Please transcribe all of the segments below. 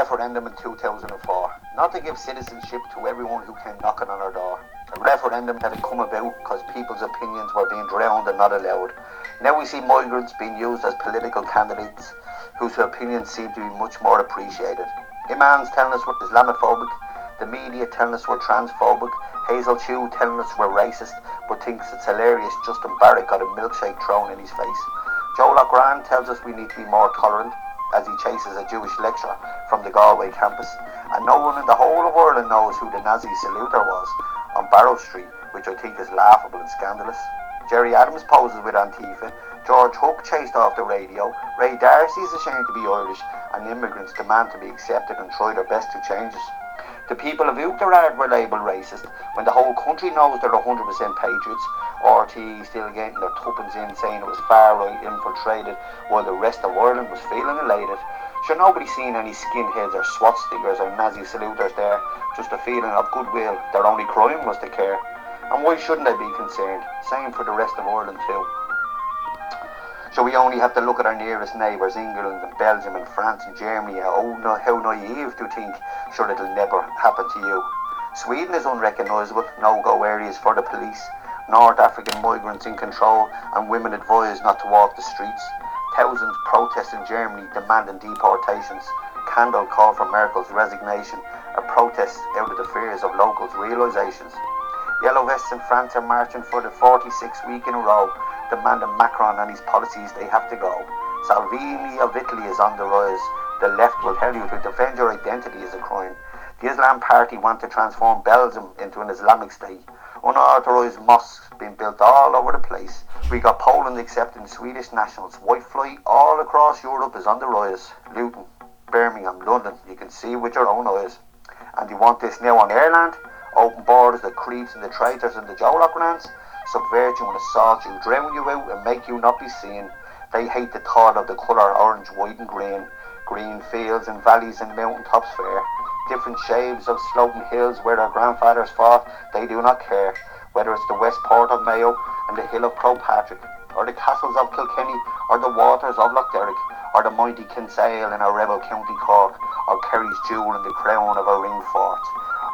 referendum in 2004, not to give citizenship to everyone who came knocking on our door. A referendum that had come about because people's opinions were being drowned and not allowed. Now we see migrants being used as political candidates whose opinions seem to be much more appreciated. Imams telling us we're Islamophobic, the media telling us we're transphobic, Hazel Chu telling us we're racist, but thinks it's hilarious Justin Barrett got a milkshake thrown in his face. Joe Loughnane tells us we need to be more tolerant as he chases a Jewish lecturer from the Galway campus. And no one in the whole of Ireland knows who the Nazi saluter was on Barrow Street, which I think is laughable and scandalous. Gerry Adams poses with Antifa. George Hook chased off the radio. Ray D'Arcy is ashamed to be Irish, and immigrants demand to be accepted and try their best to change us. The people of Oughterard were labelled racist when the whole country knows they're 100% patriots. RTE still getting their tuppence in saying it was far right infiltrated while the rest of Ireland was feeling elated. Sure, nobody seen any skinheads or SWAT stickers or Nazi saluters there, just a feeling of goodwill. Their only crime was to care. And why shouldn't they be concerned? Same for the rest of Ireland too. So we only have to look at our nearest neighbours, England and Belgium and France and Germany. Oh, no, how naive to think, sure, it'll never happen to you. Sweden is unrecognisable, no-go areas for the police. North African migrants in control and women advised not to walk the streets. Thousands protest in Germany demanding deportations. Candle call for Merkel's resignation. A protest out of the fears of locals' realisations. Yellow vests in France are marching for the 46th week in a row demanding Macron and his policies, they have to go. Salvini of Italy is on the rise. The left will tell you to defend your identity is a crime. The Islam Party want to transform Belgium into an Islamic state. Unauthorised mosques being built all over the place. We got Poland accepting Swedish nationals. White flight all across Europe is on the rise. Luton, Birmingham, London, you can see with your own eyes. And you want this now on Ireland? Open borders, the creeps and the traitors and the Loughnanes? subvert you and assault you, drown you out and make you not be seen. They hate the thought of the colour orange, white and green, green fields and valleys and mountain tops fair, different shapes of sloping hills where their grandfathers fought, they do not care, whether it's the west port of Mayo and the hill of Patrick, or the castles of Kilkenny, or the waters of Lough Derg, or the mighty Kinsale in our rebel county Cork, or Kerry's jewel in the crown of our ring fort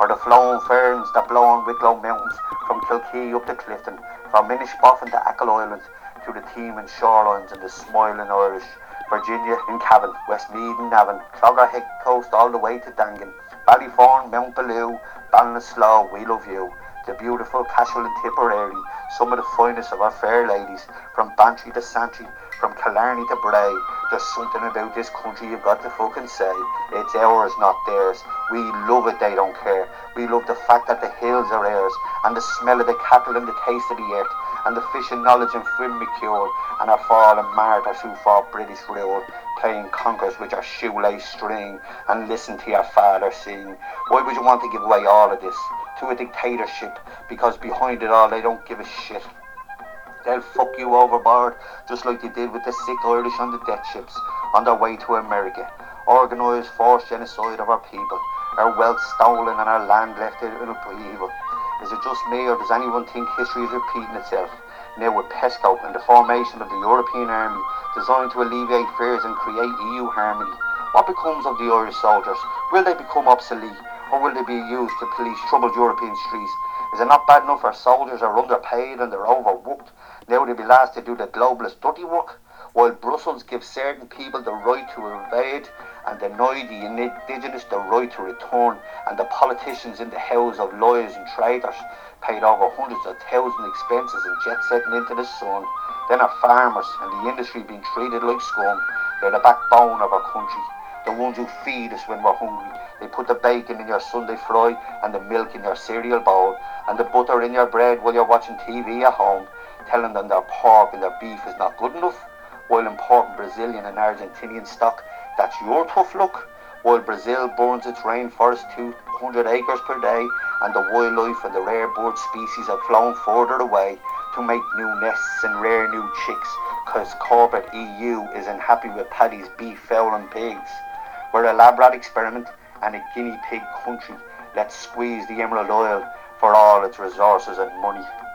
or the flowing ferns that blow on Wicklow Mountains from Kilkee up to Clifden, from Inishbofin to Achill Island, to the teeming shorelines and the smiling Irish, Virginia in Cavan, Westmeath and Navan, Clogherhead coast all the way to Dangan, Ballyforan, Mount Bellew, Ballinasloe, we love you. The beautiful Cashel and Tipperary, some of the finest of our fair ladies, from Bantry to Santry, from Killarney to Bray. There's something about this country you've got to fucking say. It's ours, not theirs. We love it, they don't care. We love the fact that the hills are ours, and the smell of the cattle and the taste of the earth, and the fishing knowledge and film cure, and our fallen martyrs who fought British rule, playing conkers with your shoelace string, and listen to your father sing. Why would you want to give away all of this to a dictatorship? Because behind it all, they don't give a shit. They'll fuck you overboard, just like they did with the sick Irish on the death ships on their way to America. Organised forced genocide of our people, our wealth stolen and our land left in evil. Is it just me or does anyone think history is repeating itself? Now with PESCO and the formation of the European Army designed to alleviate fears and create EU harmony. What becomes of the Irish soldiers? Will they become obsolete or will they be used to police troubled European streets? Is it not bad enough our soldiers are underpaid and they're overworked? Now they be last to do the globalist dirty work, while Brussels gives certain people the right to invade and deny the indigenous the right to return, and the politicians in the house of lawyers and traders paid over hundreds of thousands expenses and jet setting into the sun. Then our farmers and the industry being treated like scum. They're the backbone of our country, the ones who feed us when we're hungry. They put the bacon in your Sunday fry and the milk in your cereal bowl and the butter in your bread while you're watching TV at home telling them their pork and their beef is not good enough, while importing Brazilian and Argentinian stock, that's your tough luck. While Brazil burns its rainforest 200 acres per day, and the wildlife and the rare bird species have flown further away to make new nests and rare new chicks, because corporate EU isn't happy with Paddy's beef, fowl and pigs. We're a lab rat experiment and a guinea pig country. Let's squeeze the emerald oil for all its resources and money.